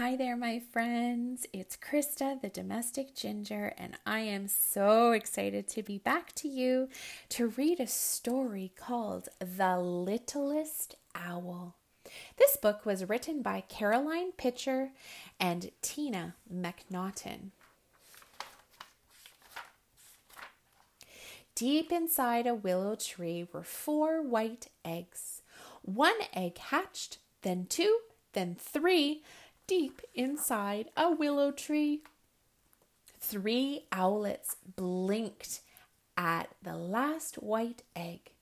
Hi there, my friends. It's Krista, the domestic ginger, and I am so excited to be back to you to read a story called The Littlest Owl. This book was written by Caroline Pitcher and Tina Macnaughton. Deep inside a willow tree were four white eggs. One egg hatched, then two, then three deep inside a willow tree. Three owlets blinked at the last white egg.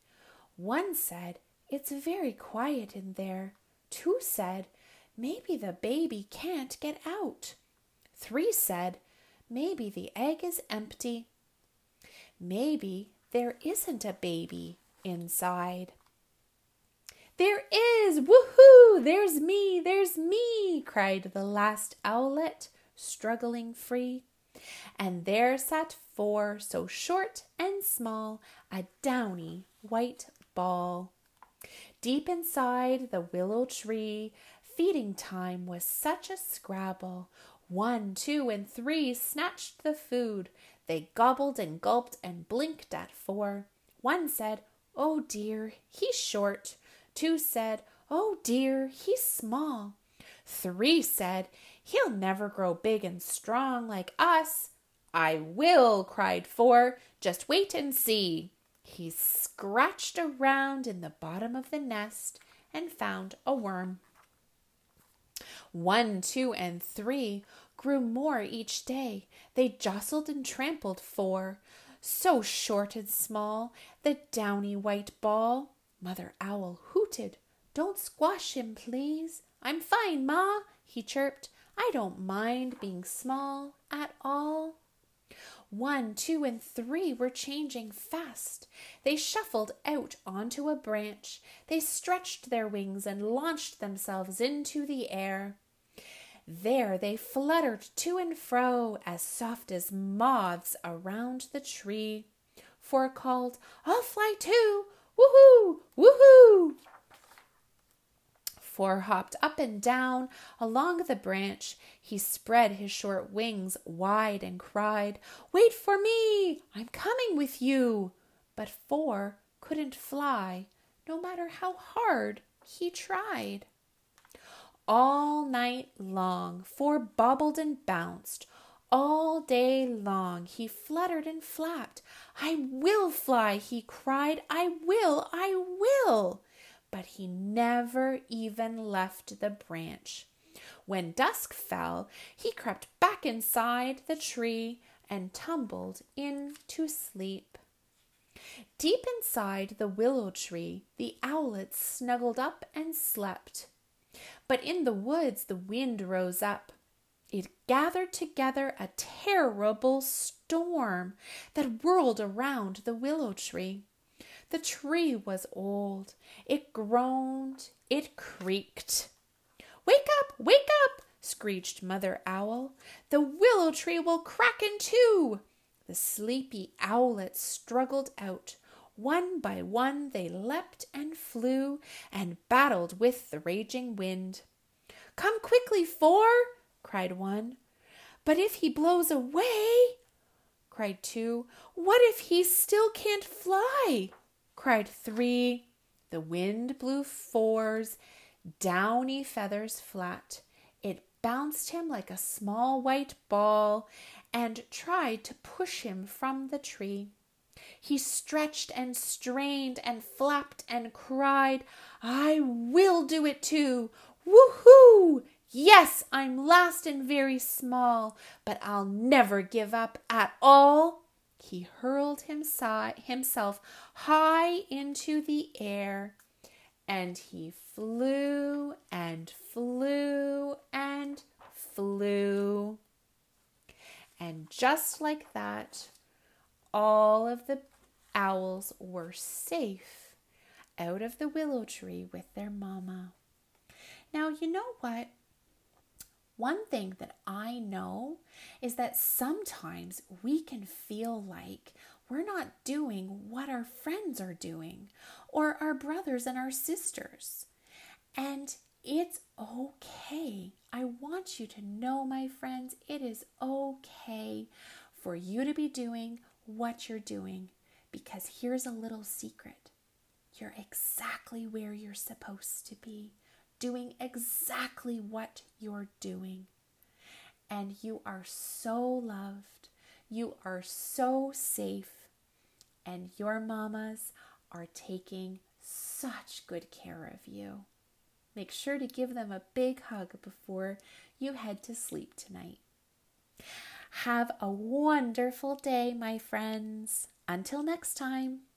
One said, It's very quiet in there. Two said, Maybe the baby can't get out. Three said, Maybe the egg is empty. Maybe there isn't a baby inside. There is! Woohoo! There's me! There's me! Cried the last owlet, struggling free. And there sat four, so short and small, a downy white ball. Deep inside the willow tree, feeding time was such a scrabble. One, two, and three snatched the food. They gobbled and gulped and blinked at four. One said, Oh dear, he's short. Two said, Oh dear, he's small. Three said, He'll never grow big and strong like us. I will, cried four. Just wait and see. He scratched around in the bottom of the nest and found a worm. One, two, and three grew more each day. They jostled and trampled four, so short and small, the downy white ball. Mother Owl hooted. Don't squash him, please. I'm fine, Ma, he chirped. I don't mind being small at all. One, two, and three were changing fast. They shuffled out onto a branch. They stretched their wings and launched themselves into the air. There they fluttered to and fro as soft as moths around the tree. Four called, I'll fly too! Woohoo! Woohoo! Four hopped up and down along the branch. He spread his short wings wide and cried, Wait for me! I'm coming with you! But Four couldn't fly, no matter how hard he tried. All night long, Four bobbled and bounced. All day long he fluttered and flapped. I will fly, he cried. I will, I will. But he never even left the branch. When dusk fell, he crept back inside the tree and tumbled in to sleep. Deep inside the willow tree, the owlets snuggled up and slept. But in the woods, the wind rose up. It gathered together a terrible storm that whirled around the willow tree. The tree was old. It groaned. It creaked. Wake up! Wake up! screeched Mother Owl. The willow tree will crack in two. The sleepy owlets struggled out. One by one they leapt and flew and battled with the raging wind. Come quickly, Four! cried one. But if he blows away, cried two. What if he still can't fly? Cried three. The wind blew fours, downy feathers flat. It bounced him like a small white ball and tried to push him from the tree. He stretched and strained and flapped and cried, I will do it too. Woohoo! Yes, I'm last and very small, but I'll never give up at all. He hurled himself high into the air and he flew and flew and flew. And just like that, all of the owls were safe out of the willow tree with their mama. Now, you know what? One thing that I know is that sometimes we can feel like we're not doing what our friends are doing or our brothers and our sisters. And it's okay. I want you to know, my friends, it is okay for you to be doing what you're doing because here's a little secret you're exactly where you're supposed to be, doing exactly what you're doing. And you are so loved, you are so safe, and your mamas are taking such good care of you. Make sure to give them a big hug before you head to sleep tonight. Have a wonderful day, my friends. Until next time.